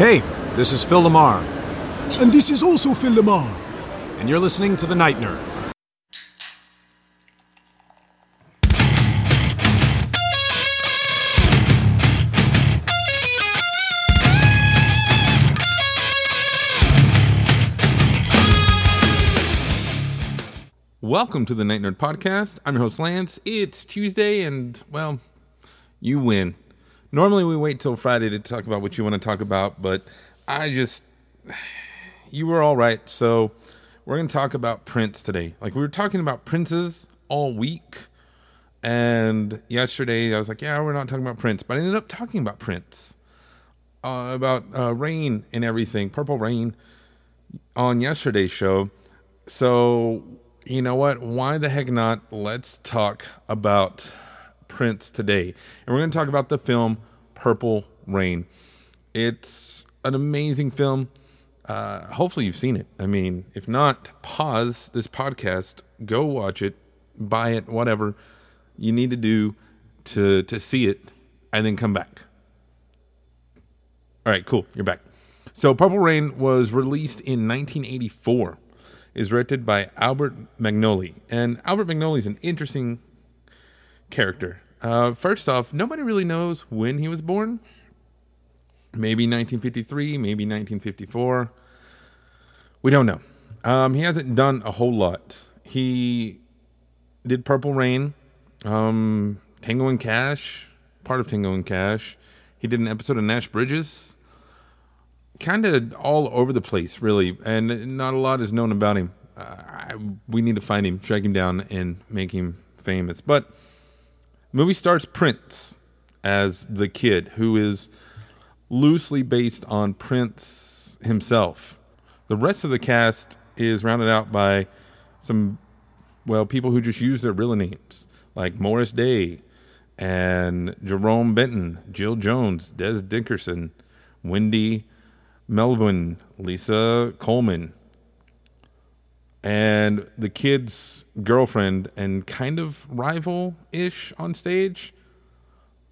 Hey, this is Phil LaMarr, And this is also Phil LaMarr. and you're listening to The Night Nerd. Welcome to the Night Nerd Podcast. I'm your host, Lance. It's Tuesday, and, well, you win. Normally, we wait till Friday to talk about what you want to talk about, but I just. You were all right, so we're going to talk about Prince today. Like, we were talking about princes all week, and yesterday I was like, yeah, we're not talking about Prince, but I ended up talking about Prince, uh, about uh, rain and everything, Purple Rain, on yesterday's show. So, you know what? Why the heck not? Let's talk about Prince today. And we're going to talk about the film Purple Rain. It's an amazing film. Uh, hopefully, you've seen it. I mean, if not, pause this podcast, go watch it, buy it, whatever you need to do to, to see it, and then come back. All right, cool. You're back. So, Purple Rain was released in 1984. Is directed by Albert Magnoli, and Albert Magnoli is an interesting character. Uh, first off, nobody really knows when he was born. Maybe 1953, maybe 1954. We don't know. Um, he hasn't done a whole lot. He did Purple Rain, um, Tango and Cash, part of Tango and Cash. He did an episode of Nash Bridges. Kind of all over the place, really, and not a lot is known about him. Uh, I, we need to find him, track him down, and make him famous. But movie stars Prince as the kid, who is loosely based on Prince himself. The rest of the cast is rounded out by some, well, people who just use their real names, like Morris Day and Jerome Benton, Jill Jones, Dez Dickerson, Wendy Melvoin, Lisa Coleman, and the kid's girlfriend and kind of rival ish on stage.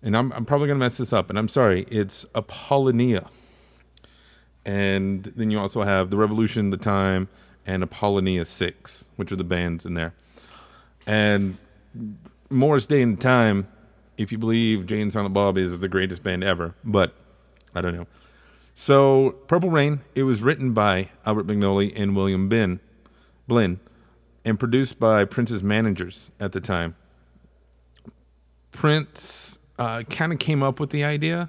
And I'm, I'm probably going to mess this up, and I'm sorry. It's Apollonia. And then you also have The Revolution, The Time, and Apollonia 6, which are the bands in there. And Morris Day and Time, if you believe Jay and Silent Bob is the greatest band ever, but I don't know. So, Purple Rain, it was written by Albert Magnoli and William Ben, Blinn, and produced by Prince's managers at the time. Prince uh, kind of came up with the idea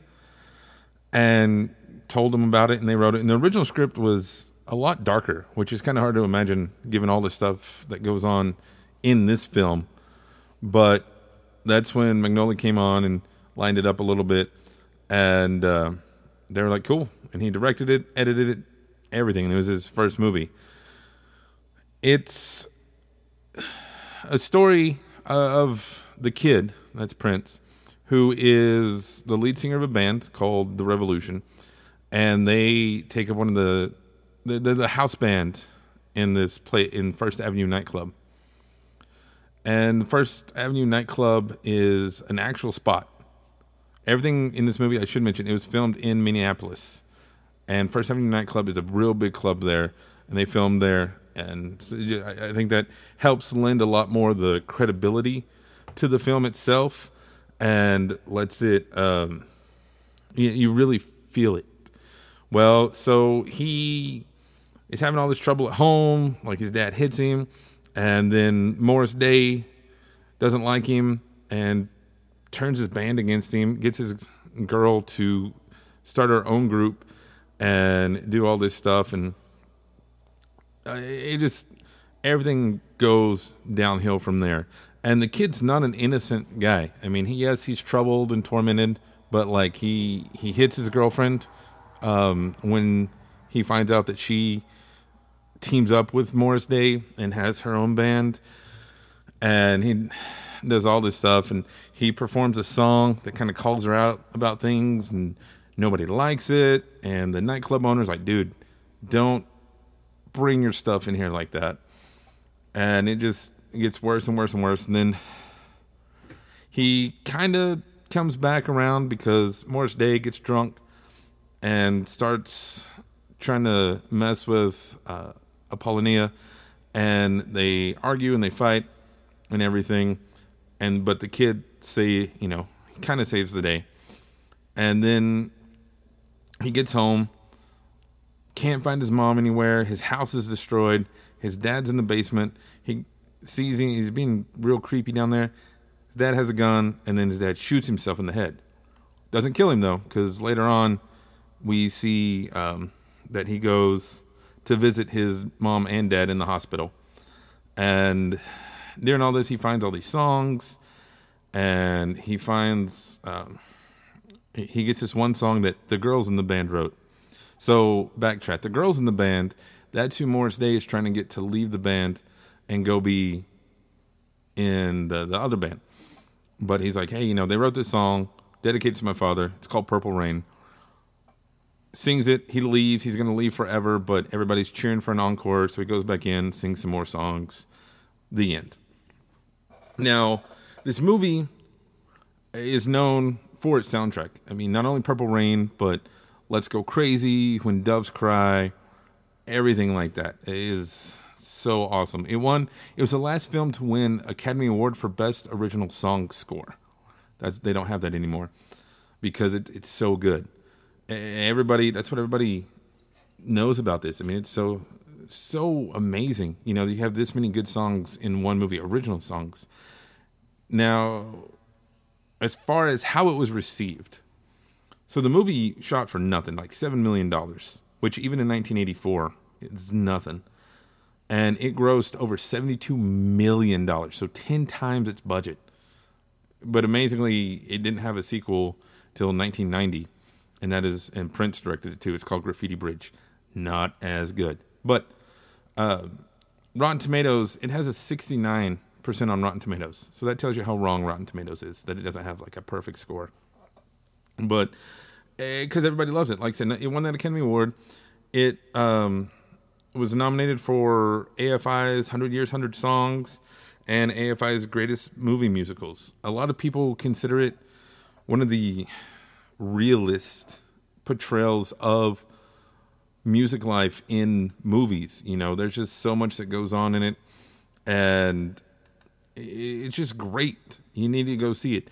and told them about it, and they wrote it. And the original script was a lot darker, which is kind of hard to imagine given all the stuff that goes on in this film. But that's when Magnoli came on and lined it up a little bit, and uh, they were like, "Cool." And he directed it, edited it, everything, and it was his first movie. It's a story uh, of the kid, that's Prince, who is the lead singer of a band called The Revolution, and they take up one of the the, the, the house band in this play in First Avenue nightclub. And First Avenue nightclub is an actual spot. Everything in this movie, I should mention, it was filmed in Minneapolis, and First Avenue nightclub is a real big club there, and they filmed there. And I think that helps lend a lot more the credibility to the film itself, and lets it um, you, you really feel it. Well, so he is having all this trouble at home. Like his dad hits him, and then Morris Day doesn't like him and turns his band against him. Gets his girl to start her own group and do all this stuff, and it just everything goes downhill from there. And the kid's not an innocent guy. I mean, he yes, he's troubled and tormented, but like he he hits his girlfriend um, when he finds out that she teams up with Morris Day and has her own band, and he does all this stuff, and he performs a song that kind of calls her out about things, and nobody likes it, and the nightclub owner's like, dude, don't bring your stuff in here like that, and it just gets worse and worse and worse, and then he kind of comes back around because Morris Day gets drunk and starts trying to mess with uh, Apollonia, and they argue and they fight and everything. And but the kid say, you know, kind of saves the day, and then he gets home, can't find his mom anywhere. His house is destroyed. His dad's in the basement. He sees he's being real creepy down there. His dad has a gun, and then his dad shoots himself in the head. Doesn't kill him though, because later on we see um, that he goes to visit his mom and dad in the hospital. And during all this, he finds all these songs, and he finds um, he gets this one song that the girls in the band wrote. So backtrack: the girls in the band, that's who Morris Day is trying to get to leave the band and go be in the the other band. But he's like, hey, you know, they wrote this song dedicated to my father. It's called Purple Rain sings it. He leaves. He's going to leave forever, but everybody's cheering for an encore. So he goes back in, sings some more songs. The end. Now, this movie is known for its soundtrack. I mean, not only Purple Rain, but Let's Go Crazy, When Doves Cry, everything like that. It is so awesome. It won. It was the last film to win Academy Award for Best Original Song Score. That's they don't have that anymore because it, it's so good everybody that's what everybody knows about this. I mean, it's so so amazing. You know, you have this many good songs in one movie, original songs. Now, as far as how it was received, so the movie shot for nothing, like seven million dollars, which even in 1984 is nothing, and it grossed over 72 million dollars, so 10 times its budget. But amazingly, it didn't have a sequel till 1990 and that is and Prince directed it too. It's called Graffiti Bridge. Not as good, but uh, Rotten Tomatoes it has a sixty nine percent on Rotten Tomatoes, so that tells you how wrong Rotten Tomatoes is. That it doesn't have like a perfect score, but because uh, everybody loves it, like I said, it won that Academy Award. It um, was nominated for AFI's Hundred Years, Hundred Songs, and AFI's Greatest Movie Musicals. A lot of people consider it one of the realist portrayals of music life in movies. You know, there's just so much that goes on in it, and it's just great. You need to go see it.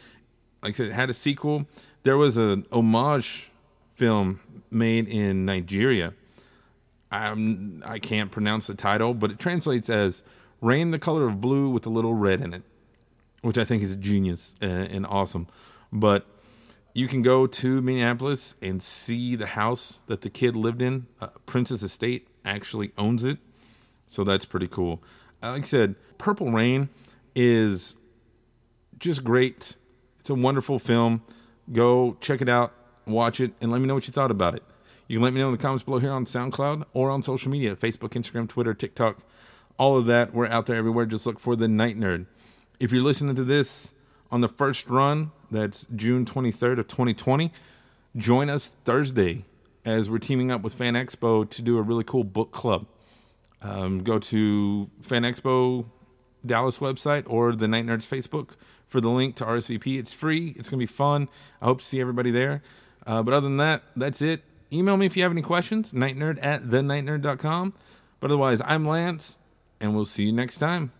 Like I said, it had a sequel. There was an homage film made in Nigeria. I'm, I can't pronounce the title, but it translates as "Rain the color of blue with a little red in it," which I think is genius and, and awesome. But you can go to Minneapolis and see the house that the kid lived in. Uh, Prince's Estate actually owns it, so that's pretty cool. Uh, like I said, Purple Rain is just great. It's a wonderful film. Go check it out, watch it, and let me know what you thought about it. You can let me know in the comments below here on SoundCloud or on social media Facebook, Instagram, Twitter, TikTok, all of that. We're out there everywhere. Just look for the Night Nerd. If you're listening to this on the first run, that's June 23rd of 2020. Join us Thursday as we're teaming up with Fan Expo to do a really cool book club. Um, go to Fan Expo Dallas website or the Night Nerds Facebook for the link to RSVP. It's free. It's going to be fun. I hope to see everybody there. Uh, but other than that, that's it. Email me if you have any questions, nightnerd at thenightnerd.com. But otherwise, I'm Lance, and we'll see you next time.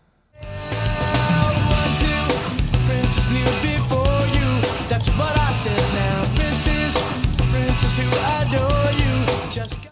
That's what I said now. Princess, princess who adore you. Just